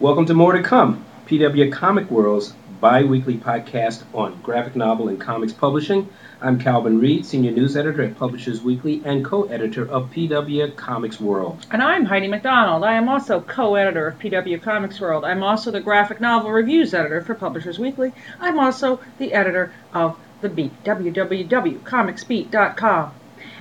Welcome to More to Come, PW Comic World's bi weekly podcast on graphic novel and comics publishing. I'm Calvin Reid, Senior News Editor at Publishers Weekly and co editor of PW Comics World. And I'm Heidi McDonald. I am also co editor of PW Comics World. I'm also the graphic novel reviews editor for Publishers Weekly. I'm also the editor of The Beat, www.comicsbeat.com.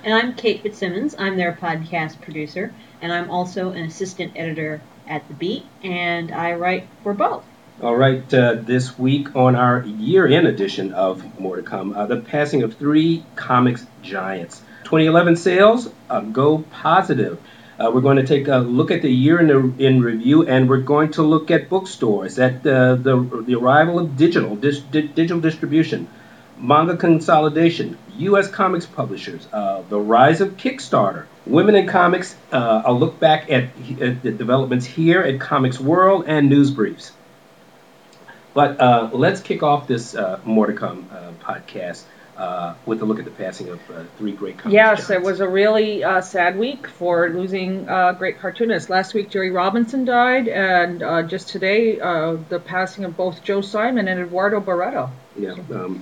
And I'm Kate Fitzsimmons. I'm their podcast producer, and I'm also an assistant editor at The Beat, and I write for both. All right, uh, this week on our year end edition of More to Come, uh, the passing of three comics giants. 2011 sales uh, go positive. Uh, we're going to take a look at the year in, the, in review, and we're going to look at bookstores, at the, the, the arrival of digital, dis, di, digital distribution, manga consolidation, U.S. comics publishers, uh, the rise of Kickstarter, women in comics, uh, a look back at, at, the developments here at Comics World, and news briefs. But uh, let's kick off this uh, More to Come uh, podcast. Uh, with a look at the passing of three great comics. Yes, giants. it was a really sad week for losing great cartoonists. Last week, Jerry Robinson died, and just today, the passing of both Joe Simon and Eduardo Barreto. Yeah. Um,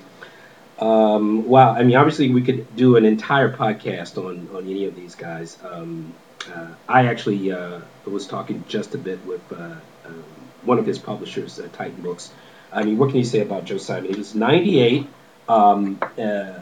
um, I mean, obviously, we could do an entire podcast on, on any of these guys. Um, uh, I actually uh, was talking just a bit with uh, um, one of his publishers, uh, Titan Books. I mean, what can you say about Joe Simon? He was 98, um, uh, the,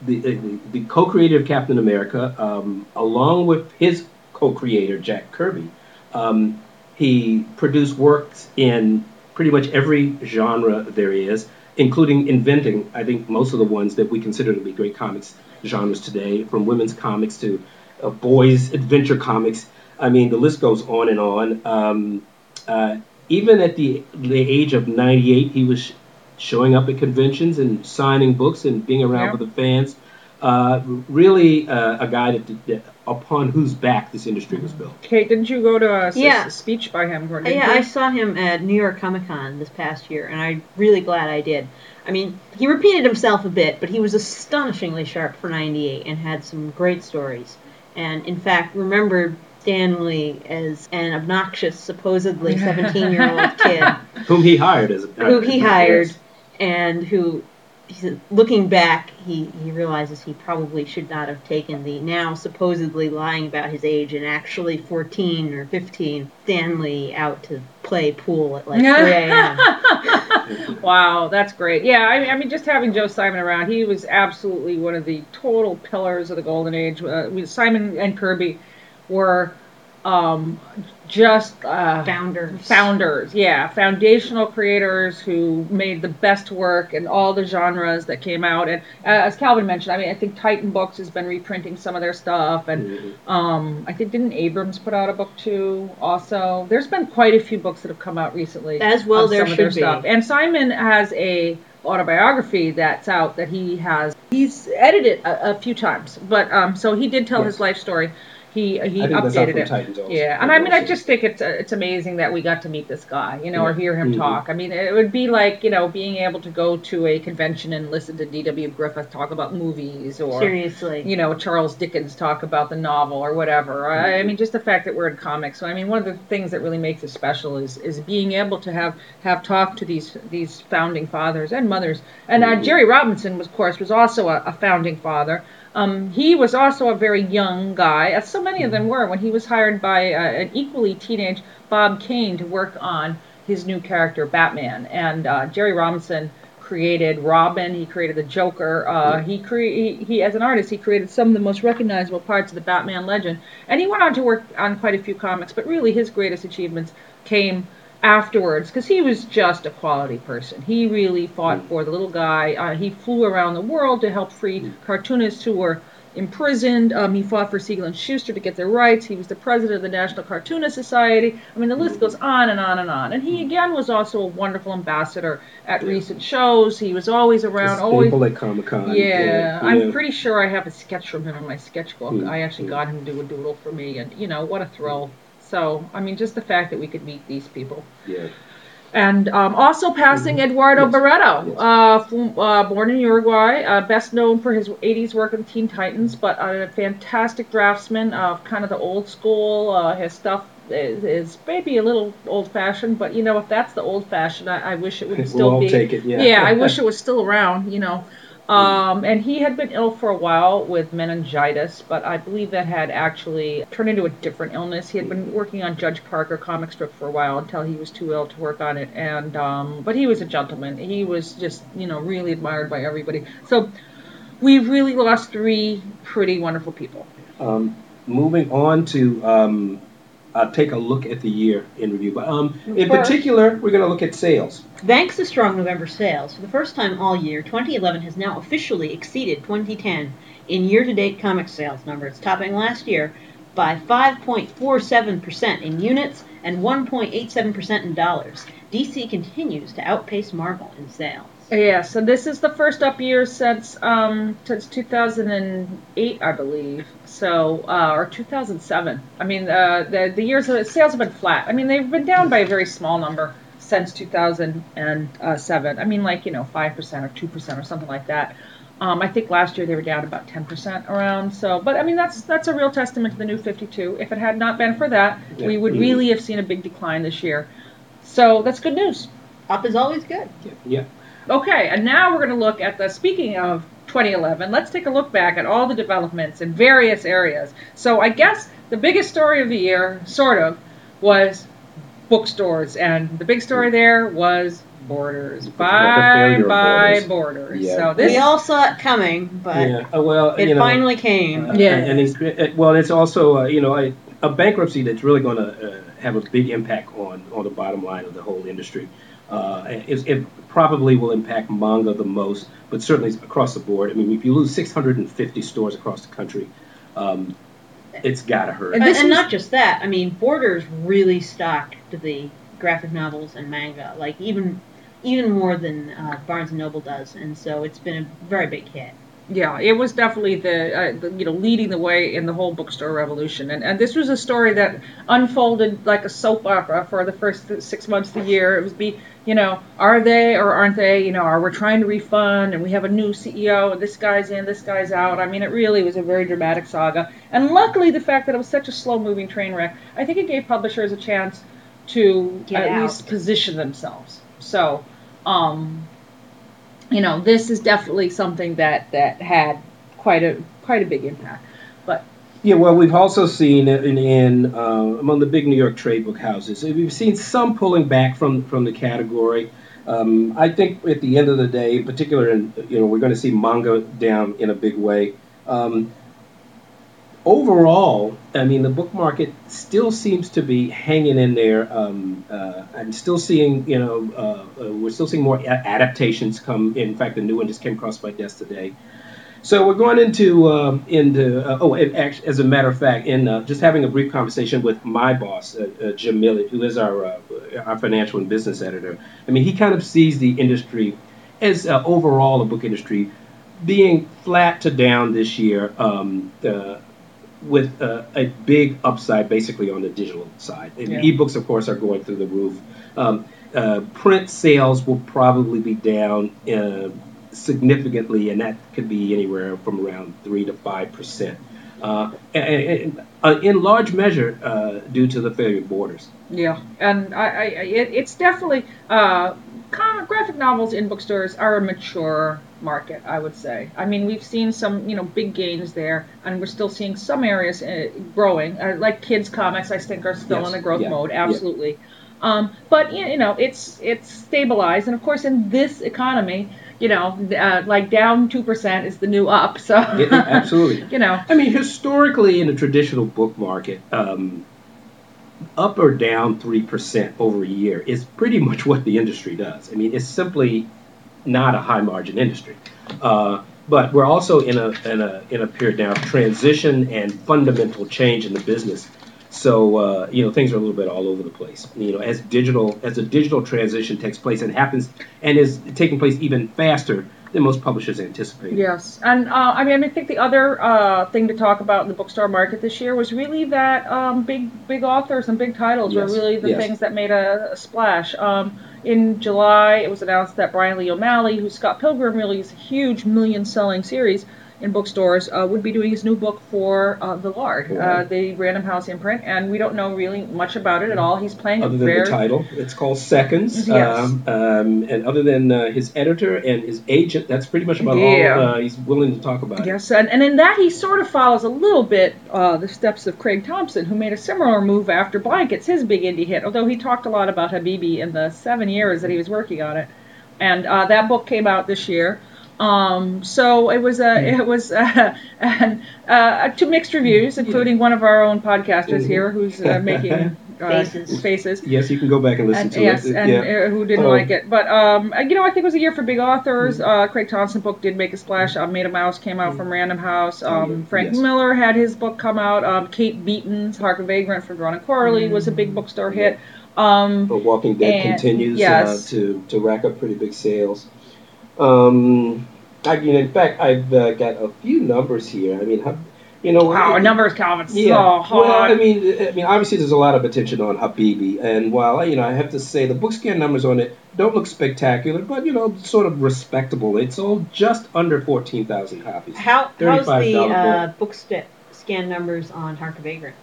the, the co creator of Captain America, um, along with his co creator, Jack Kirby. Um, he produced works in pretty much every genre there is including inventing, I think, most of the ones that we consider to be great comics genres today, from women's comics to uh, boys' adventure comics. I mean, the list goes on and on. Um, uh, even at the, the age of 98, he was showing up at conventions and signing books and being around yeah. with the fans. Uh, really uh, a guy that, that, upon whose back this industry was built. Kate, didn't you go to a, yeah. a speech by him? yeah, you? I saw him at New York Comic Con this past year, and I'm really glad I did. I mean, he repeated himself a bit, but he was astonishingly sharp for 98 and had some great stories. And in fact, remembered Stan Lee as an obnoxious, supposedly 17 year old kid. Whom he hired as a. Who he hired, and who looking back, he, he realizes he probably should not have taken the now supposedly lying about his age and actually 14 or 15 Stanley out to play pool at like 3 a.m. wow, that's great. Yeah, I, I, mean, just having Joe Simon around, he was absolutely one of the total pillars of the golden age. Uh, Simon and Kirby were um, just uh, founders. Founders, yeah, foundational creators who made the best work in all the genres that came out. And uh, as Calvin mentioned, I mean, I think Titan Books has been reprinting some of their stuff, and mm-hmm. um, I think didn't Abrams put out a book too? Also, there's been quite a few books that have come out recently. As well, there should be. Stuff. And Simon has a autobiography that's out that he has he's edited a, a few times, but um, so he did tell yes. his life story he he updated it. Yeah, and I mean, I just think it's uh, it's amazing that we got to meet this guy, you know, yeah. or hear him mm-hmm. talk. I mean, it would be like you know being able to go to a convention and listen to D.W. Griffith talk about movies, or seriously, you know, Charles Dickens talk about the novel or whatever. Mm-hmm. I, I mean, just the fact that we're in comics. So I mean, one of the things that really makes it special is is being able to have have talked to these these founding fathers and mothers. And uh, mm-hmm. Jerry Robinson, was, of course, was also a, a founding father. Um, he was also a very young guy, as so many of them were, when he was hired by uh, an equally teenage Bob Kane to work on his new character, Batman. And uh, Jerry Robinson created Robin. He created the Joker. Uh, he, cre- he, he, as an artist, he created some of the most recognizable parts of the Batman legend. And he went on to work on quite a few comics, but really his greatest achievements came afterwards because he was just a quality person. He really fought for the little guy. Uh, he flew around the world to help free cartoonists who were imprisoned. Um, he fought for Siegel and Shuster to get their rights. He was the president of the National Cartoonist Society. I mean, the list goes on and on and on. And he again was also a wonderful ambassador at yeah. recent shows. He was always around. Always at Comic Con. Yeah, yeah, I'm pretty sure I have a sketch from him in my sketchbook. Mm-hmm. I actually got him to do a doodle for me, and you know what a thrill. So, I mean, just the fact that we could meet these people. Yeah. And um, also passing mm-hmm. Eduardo yes. Barreto, yes. Uh, from, uh, born in Uruguay, uh, best known for his 80s work in Teen Titans, but a fantastic draftsman of kind of the old school. Uh, his stuff is, is maybe a little old fashioned, but you know, if that's the old fashioned, I, I wish it would still We'll be. take it, yeah. yeah. I wish it was still around. You know. Um, and he had been ill for a while with meningitis, but I believe that had actually turned into a different illness. He had been working on Judge Parker comic strip for a while until he was too ill to work on it. And um, but he was a gentleman. He was just you know really admired by everybody. So we've really lost three pretty wonderful people. Um, moving on to um, uh, take a look at the year in review. But um, in First- particular, we're going to look at sales. Thanks to strong November sales, for the first time all year, 2011 has now officially exceeded 2010 in year-to-date comic sales numbers, topping last year by 5.47% in units and 1.87% in dollars. DC continues to outpace Marvel in sales. Yeah, so this is the first up year since um since 2008, I believe. So uh, or 2007. I mean, uh, the the years of sales have been flat. I mean, they've been down by a very small number since 2007. I mean, like you know, five percent or two percent or something like that. Um, I think last year they were down about 10% around. So, but I mean, that's that's a real testament to the new 52. If it had not been for that, we would really have seen a big decline this year. So that's good news. Up is always good. Yeah, yeah. Okay, and now we're going to look at the, speaking of 2011, let's take a look back at all the developments in various areas. So I guess the biggest story of the year, sort of, was bookstores. And the big story there was Borders. Bye bye Borders. Borders. Yeah. So this we all saw it coming, but yeah. Uh, well, it you know, finally came. Uh, Yeah. And it's, well, it's also uh, you know a, a bankruptcy that's really going to uh, have a big impact on on the bottom line of the whole industry. Uh, it, it probably will impact manga the most, but certainly across the board. I mean, if you lose 650 stores across the country, um, it's got to hurt. And, this and was- not just that. I mean, Borders really stocked the graphic novels and manga, like even even more than uh, Barnes and Noble does, and so it's been a very big hit. Yeah, it was definitely the, uh, the you know leading the way in the whole bookstore revolution, and and this was a story that unfolded like a soap opera for the first six months of the year. It was be you know are they or aren't they? You know, are we trying to refund? And we have a new CEO, and this guy's in, this guy's out. I mean, it really was a very dramatic saga. And luckily, the fact that it was such a slow moving train wreck, I think it gave publishers a chance to Get at out. least position themselves. So. um you know, this is definitely something that that had quite a quite a big impact. But Yeah, well, we've also seen in, in uh, among the big New York trade book houses. We've seen some pulling back from from the category. Um, I think at the end of the day, in particular, in, you know, we're going to see manga down in a big way. Um, overall, I mean, the book market still seems to be hanging in there. Um, uh, I'm still seeing, you know, uh, uh, we're still seeing more adaptations come. In fact, the new one just came across my desk today. So we're going into um, into uh, oh, and act as a matter of fact, in uh, just having a brief conversation with my boss, Jim Milliot, who is our our financial and business editor. I mean, he kind of sees the industry as overall a book industry being flat to down this year, um, uh, with uh, a big upside basically on the digital side. And Yeah. Ebooks, of course, are going through the roof. Um, uh, print sales will probably be down uh, significantly, and that could be anywhere from around three to five percent. Uh, and, and, uh, in large measure uh, due to the failure of borders. yeah, and I, I I- it, it's definitely uh, comic graphic novels in bookstores are a mature market. I would say. I mean, we've seen some you know big gains there, and we're still seeing some areas uh, growing. Uh, like kids comics, I think, are still Yes, in a growth yeah, mode. yeah. Absolutely. Um, but you know, it's it's stabilized, and of course, in this economy, you know, uh, like down two percent is the new up. So Yeah, absolutely. you know, I mean, historically in a traditional book market, um, up or down three percent over a year is pretty much what the industry does. I mean, it's simply not a high margin industry. Uh, but we're also in a in a in a period now of transition and fundamental change in the business. So uh, you know things are a little bit all over the place. You know, as digital as a digital transition takes place and happens and is taking place even faster than most publishers anticipate. Yes, and uh, I mean, I think the other uh, thing to talk about in the bookstore market this year was really that um, big, big authors and big titles Yes, were really the yes. things that made a, a splash. Um, in July, it was announced that Brian Lee O'Malley, who Scott Pilgrim really is a huge million-selling series, in bookstores uh, would be doing his new book for uh, the Lard, uh, the Random House imprint, and we don't know really much about it at all. He's playing other a than very the title. It's called Seconds. Yes. Um, um, and other than uh, his editor and his agent, that's pretty much about Yeah. all uh, he's willing to talk about. Yes, and, and in that he sort of follows a little bit uh, the steps of Craig Thompson, who made a similar move after Blankets, his big indie hit. Although he talked a lot about Habibi in the seven years that he was working on it, and uh, that book came out this year. Um, so it was a it was uh, and, uh, two mixed reviews, including one of our own podcasters Mhm. here who's uh, making uh, Faces. faces. Yes, you can go back and listen And, to yes, it. and yeah. uh, who didn't Oh. like it. But um, uh, you know, I think it was a year for big authors. Mm-hmm. Uh, Craig Thompson book did make a splash. Uh, MetaMaus came out from Random House. Oh, Um, yeah. Frank Yes. Miller had his book come out. Um, Kate Beaton's Hark a Vagrant from Drawn and Quarterly was a big bookstore hit. Um, The Walking Dead And- continues yes. uh, to, to rack up pretty big sales. Um, I mean, in fact, I've uh, got a few numbers here. I mean, how, you know, wow, it- numbers, Calvin, Yeah. so. Well, I mean, I mean, obviously, there's a lot of attention on Habibi, and while you know, I have to say the BookScan numbers on it don't look spectacular, but you know, sort of respectable. It sold just under fourteen thousand copies. How how's the $35 uh, book scan numbers on Hark Vagrant?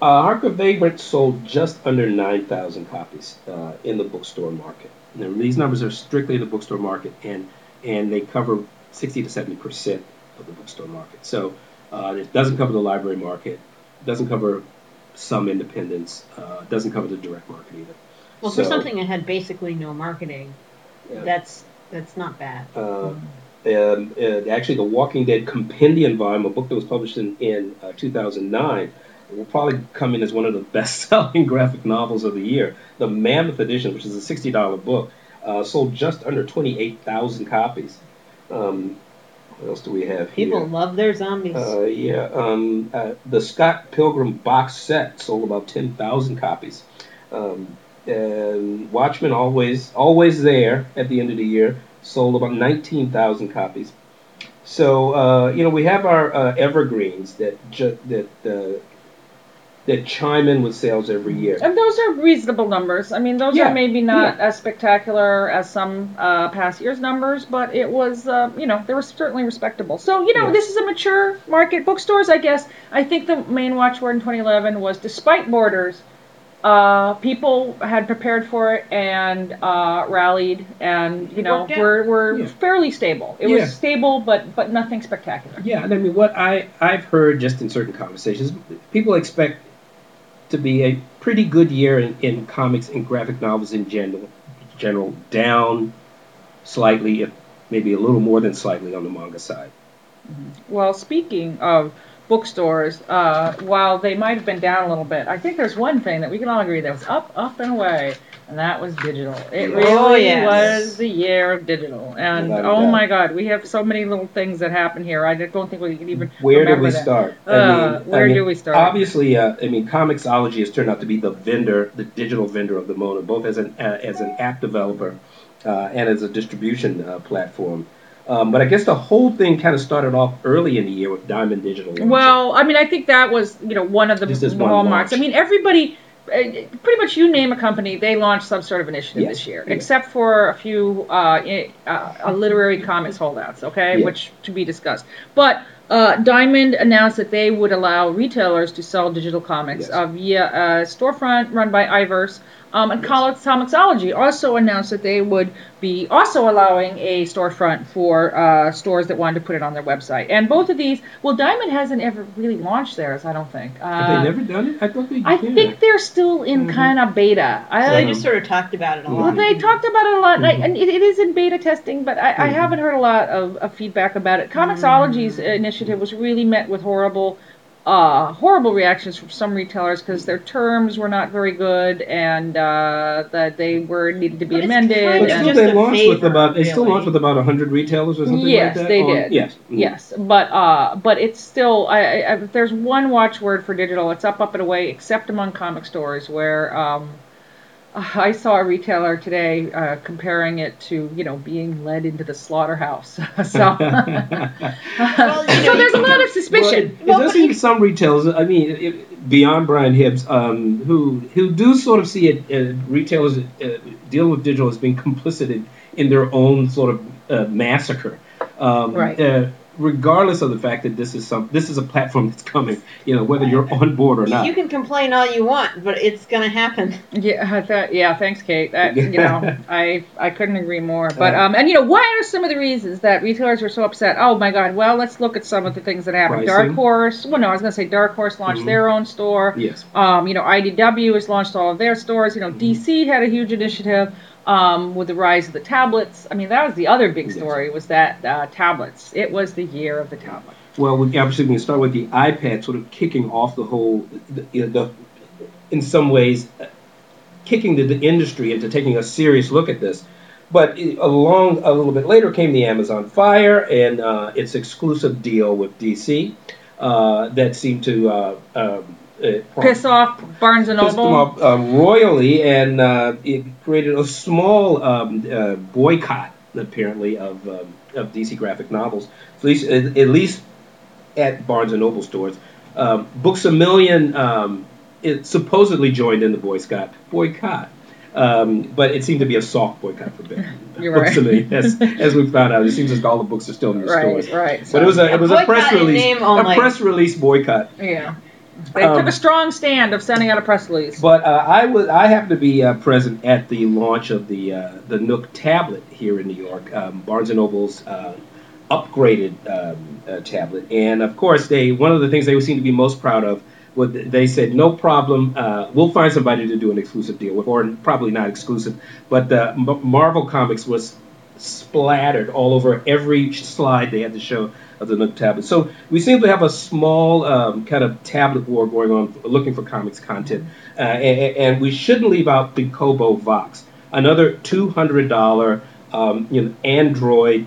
Uh, Hark Vagrant sold just under 9,000 copies uh, in the bookstore market. These numbers are strictly the bookstore market, and and they cover 60 to 70 percent of the bookstore market. So uh, it doesn't cover the library market, doesn't cover some independents, uh, doesn't cover the direct market either. Well, so, for something that had basically no marketing, yeah. that's that's not bad. Uh, and, and, actually, the Walking Dead compendium volume, a book that was published in, in uh, 2009 Will probably come in as one of the best-selling graphic novels of the year. The Mammoth Edition, which is a $60 book, uh, sold just under 28,000 copies. Um, what else do we have here? People love their zombies. Uh, yeah. Um, uh, the Scott Pilgrim box set sold about 10,000 copies. Um, and Watchmen always always there at the end of the year sold about 19,000 copies. So uh, you know we have our uh, evergreens that ju- that uh, that chime in with sales every year. And those are reasonable numbers. I mean, those Yeah, are maybe not yeah. as spectacular as some uh, past year's numbers, but it was, uh, you know, they were certainly respectable. So, you know, Yeah. this is a mature market. Bookstores, I guess, I think the main watchword in 2011 was despite borders, uh, people had prepared for it and uh, rallied, and you know, were were Yeah. fairly stable. It Yeah. was stable, but but nothing spectacular. Yeah, and I mean, what I I've heard just in certain conversations, people expect to be a pretty good year in, in comics and graphic novels in general. General down slightly, if maybe a little more than slightly on the manga side. Well, speaking of bookstores, uh, while they might have been down a little bit, I think there's one thing that we can all agree that was up, up and away, and that was digital. It really Oh, yes. was the year of digital, and oh my God, we have so many little things that happen here. I don't think we can even Where do we that. start? Uh, where do we start? Obviously, uh, I mean, Comixology has turned out to be the vendor, the digital vendor of the moment, both as an uh, as an app developer uh, and as a distribution uh, platform. Um, but I guess the whole thing kind of started off early in the year with Diamond Digital. Well, I mean, I think that was you know one of the hallmarks. I mean, everybody, pretty much you name a company, they launched some sort of initiative Yes, this year, yeah. except for a few uh, uh, uh, literary comics holdouts, okay, Yeah. which to be discussed. But uh, Diamond announced that they would allow retailers to sell digital comics Yes. uh, via a storefront run by iVerse. Um, and Comics Comixology also announced that they would be also allowing a storefront for uh, stores that wanted to put it on their website. And both of these, well, Diamond hasn't ever really launched theirs, I don't think. Uh, Have they never done it? I thought they I did. think they're still in Mhm. kind of beta. I, so they Um, just sort of talked about it a well, well, lot. they talked about it a lot, and, I, and it, it is in beta testing, but I, I Mhm. haven't heard a lot of, of feedback about it. Comixology's initiative was really met with horrible, uh, horrible reactions from some retailers because their terms were not very good and uh, that they were needed to be But it's amended. kind But of and- still, just they a launched with favor, about they still really. launched with about hundred retailers or something Yes, like that. they on- did. Yes. Mhm. Yes, but uh, but it's still. I, I, if there's one watchword for digital, it's up, up and away, except among comic stores where um, I saw a retailer today uh, comparing it to you know being led into the slaughterhouse. so, Well, so know, there's a lot of Well, suspicion. it, it Well, does seem some retailers. I mean, it, beyond Brian Hibbs, um, who who do sort of see it uh, retailers uh, deal with digital as being complicit in, in their own sort of uh, massacre. Um, Right. Regardless of the fact that this is some this is a platform that's coming, you know, whether you're on board or not. You can complain all you want, but it's going to happen. Yeah, that, yeah. Thanks, Kate. That, you know, I I couldn't agree more. But um, and you know, why are some of the reasons that retailers are so upset? Oh my God. Well, let's look at some of the things that happened. Dark Horse. Well, no, I was gonna say Dark Horse launched Mhm. their own store. yes. Um, you know, IDW has launched all of their stores. You know, DC had a huge initiative um, with the rise of the tablets. I mean, that was the other big story was that uh, tablets. It was the year of the tablet. Well, we, obviously, we can start with the iPad, sort of kicking off the whole, the, you know, the, in some ways, uh, kicking the, the industry into taking a serious look at this. But i- along a little bit later came the Amazon Fire and uh, its exclusive deal with DC uh, that seemed to uh, um, uh, Piss off Barnes and pissed them Noble. off uh, royally, and uh, it created a small um, uh, boycott, apparently, of um, of DC graphic novels. At least, at, least at Barnes and Noble stores. Um, Books a Million um, it supposedly joined in the boycott. Boycott. Um, but it seemed to be a soft boycott for Books You're a right. Million, as, as we found out. It seems as all the books are still in the Right, stores. right. right. But it was a A it was a press release, a only. press release boycott. Yeah. They Um, took a strong stand of sending out a press release. But uh, I was I happened to be uh, present at the launch of the uh, the Nook tablet here in New York, um, Barnes and Noble's uh, upgraded um, uh, tablet, and of course they one of the things they seem to be most proud of was they said no problem, uh, we'll find somebody to do an exclusive deal with, or probably not exclusive, but M- Marvel Comics was splattered all over every slide they had to show of the Nook tablet. So we seem to have a small um, kind of tablet war going on, looking for comics content, uh, and, and we shouldn't leave out the Kobo Vox, another two hundred dollar um, you know Android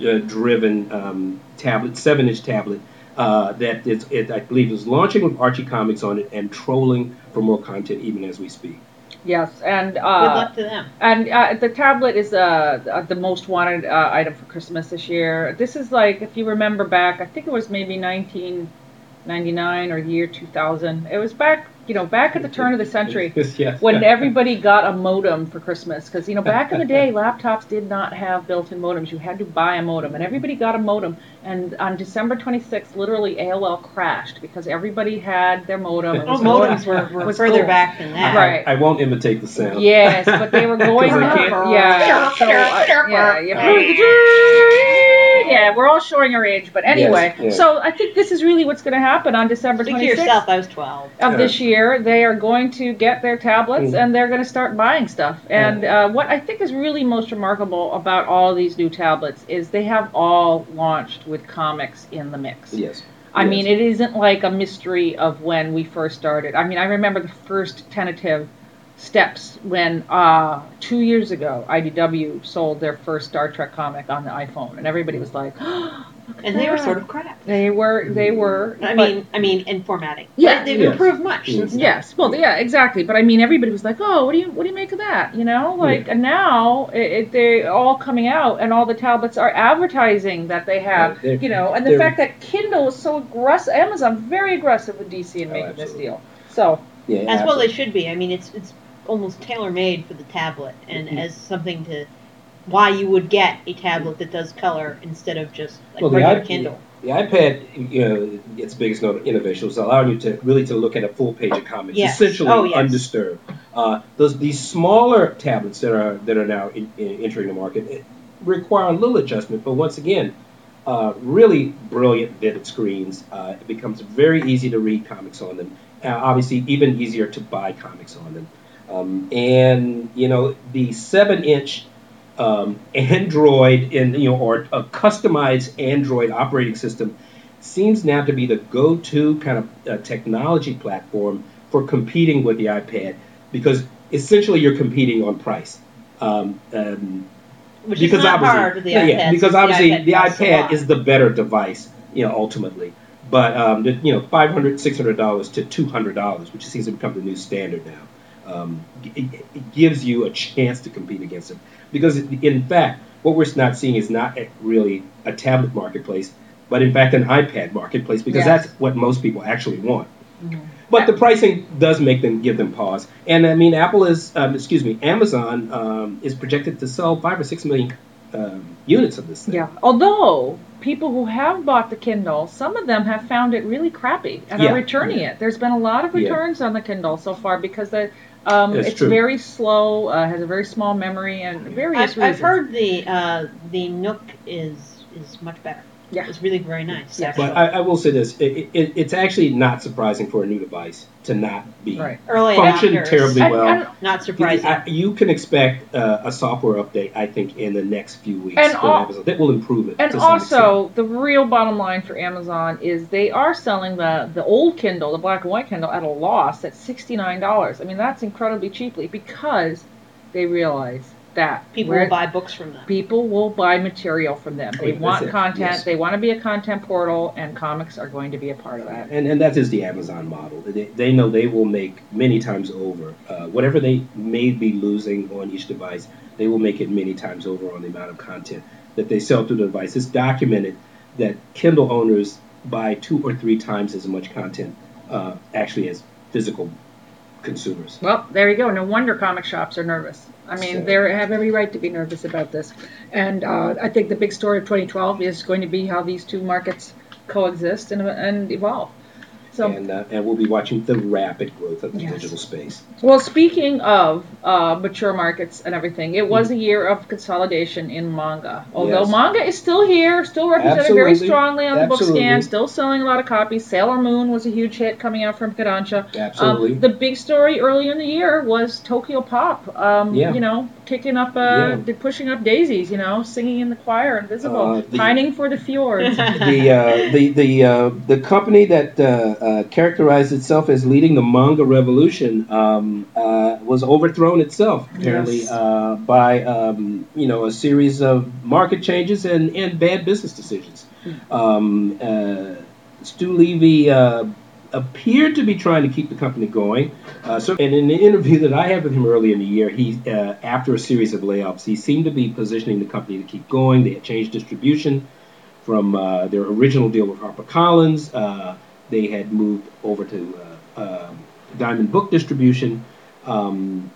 uh, driven um, tablet, seven inch tablet. Uh, it, I believe is launching with Archie Comics on it and trolling for more content even as we speak. Yes, and Good uh, luck to them. and uh, the tablet is uh, the most wanted uh, item for Christmas this year. This is like, if you remember back, I think it was maybe 1999 or the year 2000. It was back, you know, back at the turn of the century. yes. when everybody got a modem for Christmas. Because, you know, back in the day, laptops did not have built in modems. You had to buy a modem, and everybody got a modem. And on December 26th, literally AOL crashed because everybody had their modem. It Oh, was modems going- were, were further cool. back than that. Right. I, I won't imitate the sound. Yes, but they were going I can't- yeah, so, uh, yeah, yeah. Yeah, we're all showing our age, but anyway. Yes, yeah. So I think this is really what's going to happen on December Speak 26th to yourself, I was 12. of Yeah. this year, they are going to get their tablets Mm. and they're going to start buying stuff. And uh, what I think is really most remarkable about all these new tablets is they have all launched with comics in the mix. Yes. I Yes. mean, it isn't like a mystery of when we first started. I mean, I remember the first tentative steps when uh, two years ago IDW sold their first Star Trek comic on the iPhone, and everybody was like, at And they were sort of crap. They were. They were. I but- mean, I mean, in formatting. Yeah. But they've Yes. improved much Yes. since then. Yes, well, yeah, exactly. But I mean, everybody was like, "Oh, what do you what do you make of that?" You know, like, and now it, it, they're all coming out, and all the tablets are advertising that they have, Right, you know, and the fact that Kindle is so aggressive, Amazon very aggressive with DC in Oh, making this deal. So Yeah, As well, they should be. I mean, it's it's almost tailor made for the tablet, and Mhm. as something to why you would get a tablet that does color instead of just like Well, regular iP- Kindle. The iPad, you know, its biggest no- innovation was allowing you to really to look at a full page of comics, Yes. essentially Oh, yes. undisturbed. Uh, those these smaller tablets that are that are now in, in, entering the market it require a little adjustment, but once again, uh, really brilliant, vivid screens. Uh, it becomes very easy to read comics on them. Uh, obviously, even easier to buy comics on them. Um, and you know, the seven-inch um, Android in you know or a customized Android operating system seems now to be the go-to kind of uh, technology platform for competing with the iPad because essentially you're competing on price. Um, um, Which because is not obviously, hard the yeah, iPad. yeah, because obviously the the iPad, a iPad is the better device, you know, ultimately. But um, the, you know, five hundred, six hundred dollars to two hundred dollars, which seems to become the new standard now, um, it, it gives you a chance to compete against them. Because in fact, what we're not seeing is not really a tablet marketplace, but in fact an iPad marketplace, because Yes. that's what most people actually want. Mhm. But the pricing does make them give them pause. And I mean, Apple is, um, excuse me, Amazon um, is projected to sell five or six million um, units of this thing. yeah, although people who have bought the Kindle, some of them have found it really crappy and Yeah, are returning yeah. it. There's been a lot of Yeah. returns on the Kindle so far because the um, it's true. very slow, uh, has a very small memory, and various I've, I've heard the uh, the Nook is is much better. Yeah. It's really very nice. Yeah. But I, I will say this: it, it, it's actually not surprising for a new device to not be Right. Early function adopters, terribly And- well. and- Not surprising. I- you can expect uh, a software update, I think, in the next few weeks And from al- Amazon that will improve it. And to some extent. also, the real bottom line for Amazon is they are selling the the old Kindle, the black and white Kindle, at a loss at sixty nine dollars. I mean, that's incredibly cheaply because they realize that People we're- will buy books from them. people will buy material from them. They That's want content. yes. They want to be a content portal, and comics are going to be a part of that. and and that is the Amazon model. They, they know they will make many times over uh, whatever they may be losing on each device. They will make it many times over on the amount of content that they sell through the device. It's documented that Kindle owners buy two or three times as much content uh, actually as physical consumers. Well, there you go. No wonder comic shops are nervous. I mean, So- they have every right to be nervous about this. And uh, I think the big story of 2012 is going to be how these two markets coexist and, and evolve. So, and uh, and we'll be watching the rapid growth of the Yes. digital space. well, speaking of uh, mature markets and everything, it was a year of consolidation in manga. Although Yes. manga is still here, still represented very strongly on the BookScan, still selling a lot of copies. Sailor Moon was a huge hit coming out from Kodansha. Absolutely. Um, the big story early in the year was Tokyo Pop. Um, Yeah. You know, kicking up, uh, Yeah. d- pushing up daisies. You know, singing in the choir, invisible, Uh, the- pining for the fjords. the uh, the the uh, the company that uh, uh, characterized itself as leading the manga revolution um, uh, was overthrown itself apparently Yes. uh, by um, you know a series of market changes and, and bad business decisions. Um, uh, Stu Levy uh, appeared to be trying to keep the company going. Uh, so, and in the interview that I had with him early in the year, he uh, after a series of layoffs, he seemed to be positioning the company to keep going. They had changed distribution from uh, their original deal with HarperCollins. Uh, they had moved over to uh, um Diamond Book Distribution. Um,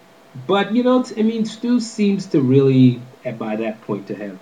but you know, I mean, Stu seems to really, by that point, to have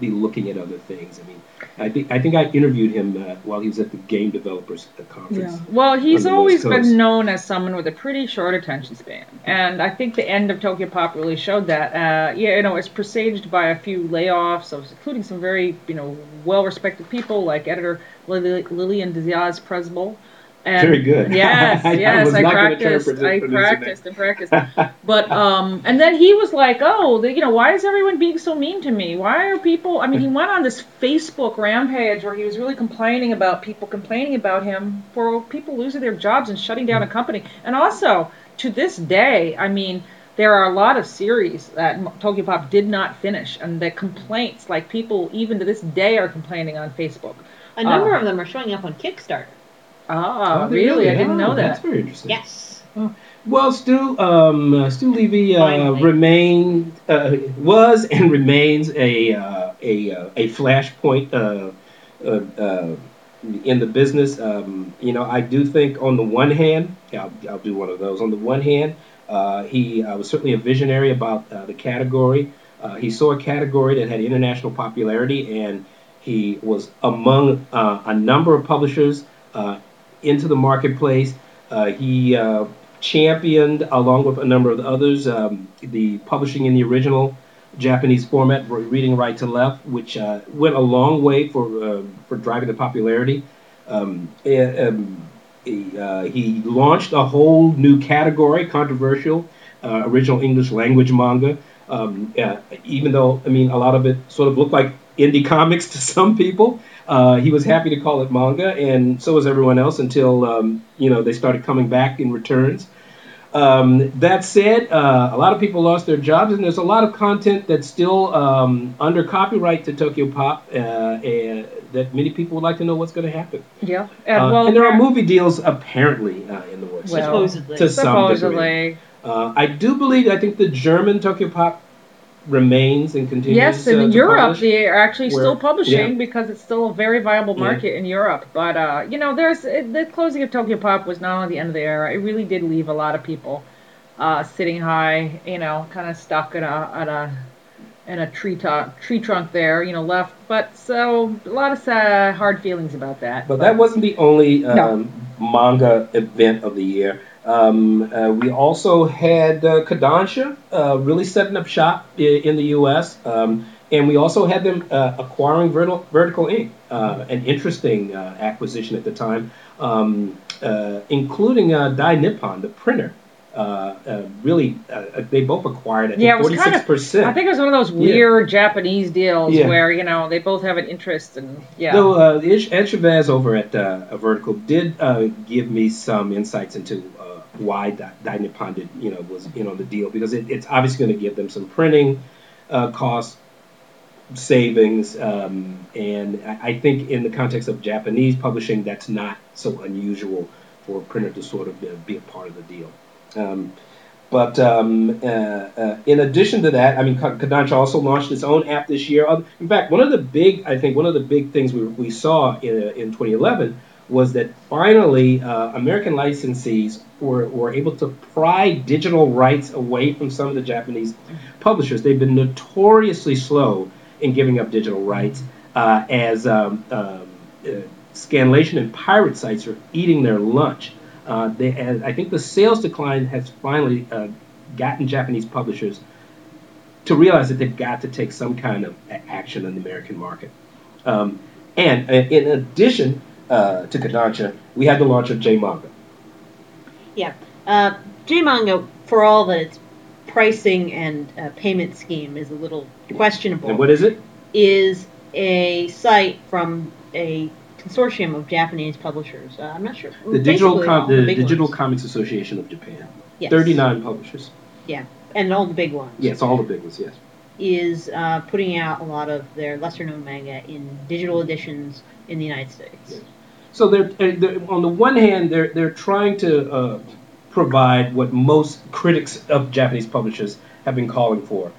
be looking at other things. I mean, I think I think I interviewed him uh, while he was at the Game Developers Conference. Yeah. Well, he's always been known as someone with a pretty short attention span, and I think the end of Tokyo Pop really showed that. Uh, yeah, you know, it's presaged by a few layoffs, of, including some very, you know, well-respected people like editor Lillian Diaz Przybyl. And Very good. Yes, yes, was I not gonna try to practiced. I pronounce your name. practiced and practiced. But um, and then he was like, "Oh, the, you know, why is everyone being so mean to me? Why are people?" I mean, he went on this Facebook rampage where he was really complaining about people complaining about him for people losing their jobs and shutting down a company. And also, to this day, I mean, there are a lot of series that M- Tokyo Pop did not finish, and the complaints, like people even to this day, are complaining on Facebook. A number Uh, of them are showing up on Kickstarter. Ah, Oh, they really? I didn't know That's that. very interesting. Yes. Well, Stu, um, uh, Stu Levy uh, remained, uh, was and remains a uh, a uh, a flashpoint uh, uh, uh, in the business. Um, you know, I do think on the one hand, I'll, I'll do one of those. On the one hand, uh, he uh, was certainly a visionary about uh, the category. Uh, he saw a category that had international popularity, and he was among uh, a number of publishers uh, into the marketplace. Uh, he uh, championed, along with a number of others, um, the publishing in the original Japanese format, reading right to left, which uh, went a long way for uh, for driving the popularity. Um, um, he, uh, he launched a whole new category, controversial, uh, original English language manga. Um, even though I mean a lot of it sort of looked like indie comics to some people, uh, he was happy to call it manga, and so was everyone else until um, you know they started coming back in returns. Um, that said, uh, a lot of people lost their jobs, and there's a lot of content that's still um, under copyright to Tokyo Pop, uh, and that many people would like to know what's going to happen. Yeah. And, Uh, well, and there are movie deals apparently uh, in the works. Well, supposedly. to some degree. supposedly. Uh, I do believe, I think the German Tokyo Pop remains and continues. Yes, in to Europe publish. they are actually Where- still publishing yeah. because it's still a very viable Yeah. market in Europe. But uh, you know, there's it, the closing of Tokyo Pop was not only the end of the era; it really did leave a lot of people uh, sitting high, you know, kind of stuck at a at a and a tree top, tree trunk there, you know, left. But so a lot of uh, hard feelings about that. But that wasn't the only um, No. manga event of the year. Um, uh, we also had uh, Kodansha uh, really setting up shop i- in the U.S. Um, and we also had them uh, acquiring Vertical, Vertical Inc, uh, an interesting uh, acquisition at the time, um, uh, including uh, Dai Nippon, the printer. Uh, uh, really, uh, they both acquired, I think, Yeah, it was kind of- 46%. I think it was one of those Yeah. weird Japanese deals Yeah. where you know they both have an interest and yeah. Though uh, Ed Chavez over at uh, Vertical did uh, give me some insights into why Dai did, you know, was in on the deal because it, it's obviously going to give them some printing uh, cost savings, um, and I, I think in the context of Japanese publishing, that's not so unusual for a printer to sort of uh, be a part of the deal. Um, but um, uh, uh, in addition to that, I mean, Kodansha also launched its own app this year. In fact, one of the big, I think, one of the big things we, we saw in, uh, in 2011 was that finally uh, American licensees were, able to pry digital rights away from some of the Japanese publishers. They've been notoriously slow in giving up digital rights uh, as um, um, uh, scanlation and pirate sites are eating their lunch. Uh, they, I think the sales decline has finally uh, gotten Japanese publishers to realize that they've got to take some kind of action in the American market. Um, and uh, in addition uh, to Kodansha, we had the launch of J Manga. Yeah. Uh, J-Manga, for all that its pricing and uh, payment scheme is a little questionable, And what is it? is a site from a consortium of Japanese publishers. Uh, I'm not sure. The Digital basically Com- the big Digital ones. Comics Association of Japan. Yes. 39 publishers. Yeah. And all the big ones. Yes, all the big ones, yes. Is uh, putting out a lot of their lesser known manga in digital editions in the United States. Yes. So they're, they're on the one hand they're they're trying to uh, provide what most critics of Japanese publishers have been calling for: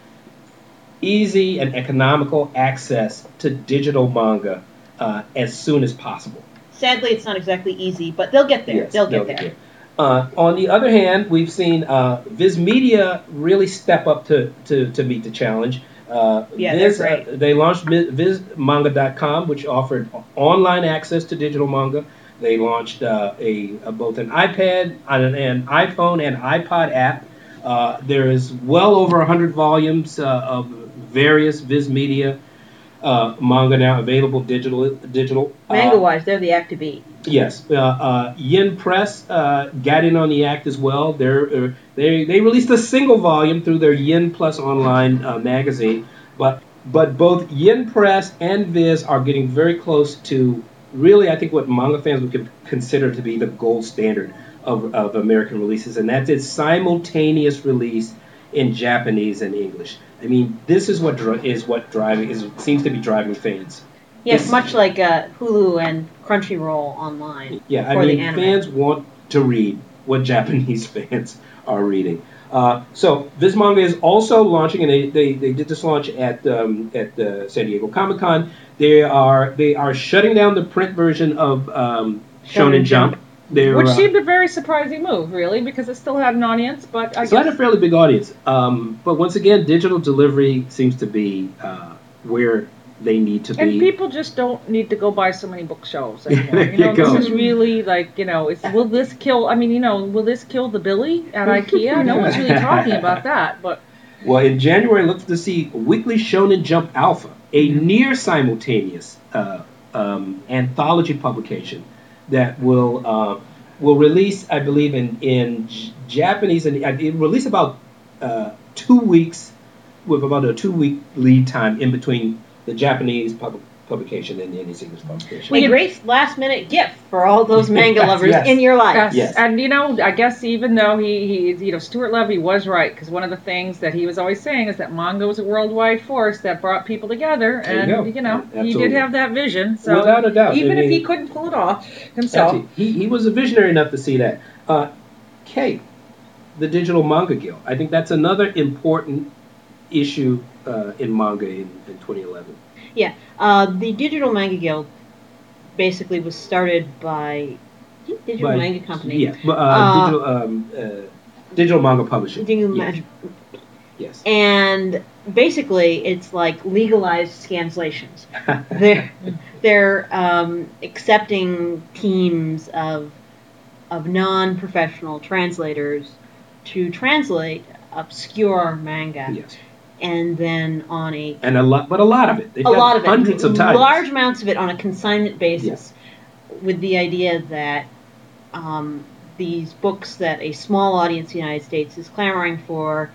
easy and economical access to digital manga uh, as soon as possible. Sadly, it's not exactly easy, but they'll get there. Yes, they'll get there. there. Uh, on the other hand, we've seen uh, Viz Media really step up to, to, to meet the challenge. Uh, Yeah, they're great. Uh, they launched VizManga.com, which offered online access to digital manga. They launched uh, a, a both an iPad, an, an iPhone, and iPod app. Uh, there is well over 100 volumes uh, of various Viz Media uh, manga now available digital. digital. Manga wise, they're the act to beat. Yes, uh, uh, Yen Press uh, got in on the act as well. They're, uh, they they released a single volume through their Yen Plus online uh, magazine, but but both Yen Press and Viz are getting very close to really I think what manga fans would consider to be the gold standard of, of American releases, and that's its simultaneous release in Japanese and English. I mean, this is what is what driving is seems to be driving fans. Yes, It's- much like uh, Hulu and Crunchyroll online. Yeah, I mean, fans want to read what Japanese fans are reading. Uh, so this manga is also launching, and they, they, they did this launch at um, at the San Diego Comic Con. They are they are shutting down the print version of um, Shonen Shonen Jump. Jump. They're, Which uh, seemed a very surprising move, really, because it still had an audience. But I so I had a fairly big audience. Um, but once again, digital delivery seems to be uh, where they need to and be. And people just don't need to go buy so many bookshelves anymore. You know, this is really like you know, it's, will this kill? I mean, you know, will this kill the Billy at IKEA? No one's really talking about that, but Well, in January, look to see Weekly Shonen Jump Alpha, a Mm-hmm. near simultaneous uh, um, anthology publication that will uh, will release, I believe, in in J- Japanese and uh, it release about uh, two weeks with about a two week lead time in between the Japanese pub- publication and the English publication. A great last minute gift for all those manga Yes, lovers yes. in your life. Yes. Yes. And you know, I guess even though he, he you know, Stuart Levy was right because one of the things that he was always saying is that manga was a worldwide force that brought people together, There you and go. know, he did have that vision. So Without a doubt. even I if he couldn't pull it off himself, Absolutely. He, he was a visionary enough to see that. Uh, Kate, the Digital Manga Guild. I think that's another important issue uh, in manga in, in 2011. Yeah, uh, the Digital Manga Guild basically was started by Digital By- Manga Company. Yeah, uh, Uh, digital, um, uh, digital manga publishing. Digital. Mag- Yes. and basically it's like legalized scanslations. they're they're um, accepting teams of of non-professional translators to translate obscure manga, yes. And then on a And a lot, but a lot of it. They've a lot of it, hundreds of times. large amounts of it on a consignment basis, with the idea that um, these books that a small audience in the United States is clamoring for,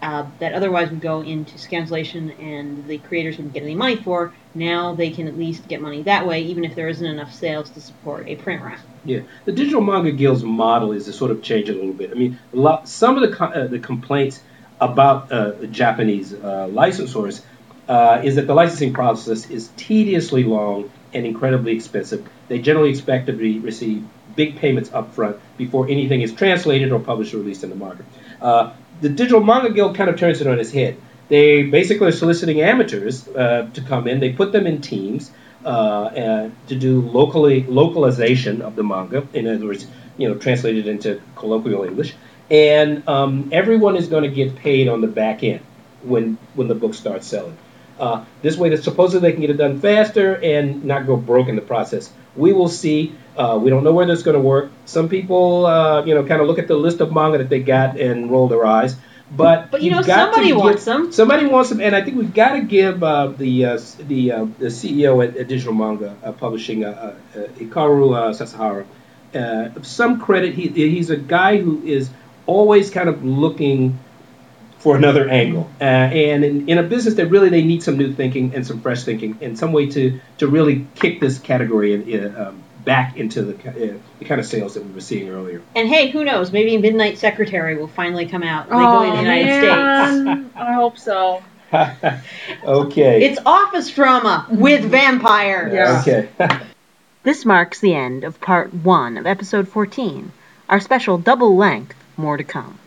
uh, that otherwise would go into scanlation and the creators wouldn't get any money for, now they can at least get money that way, even if there isn't enough sales to support a print run. Yeah, the Digital Manga Guild's model is to sort of change it a little bit. I mean, a lot, some of the uh, the complaints about uh, Japanese uh, licensors uh, is that the licensing process is tediously long and incredibly expensive. They generally expect to be, receive big payments up front before anything is translated or published or released in the market. Uh, the Digital Manga Guild kind of turns it on its head. They basically are soliciting amateurs uh, to come in. They put them in teams uh, to do locally localization of the manga. In other words, you know, translated into colloquial English, and um, everyone is going to get paid on the back end when when the book starts selling. Uh, this way, that supposedly they can get it done faster and not go broke in the process. We will see. Uh, we don't know whether it's going to work. Some people, uh, you know, kind of look at the list of manga that they got and roll their eyes. But But you know, you've got to somebody give- wants them. Somebody wants them, and I think we've got to give uh, the uh, the uh, the CEO at, at Digital Manga uh, Publishing, uh, uh, uh, uh, Sasahara, uh, some credit. He he's a guy who is always kind of looking for another angle, uh, and in, in a business that really they need some new thinking and some fresh thinking, and some way to to really kick this category in, uh, um, back into the, uh, the kind of sales that we were seeing earlier. And hey, who knows? Maybe Midnight Secretary will finally come out legally in the United States. man, I hope so. okay. It's office drama with vampires. Yeah. Okay. This marks the end of part one of episode 14, our special double length, more to come.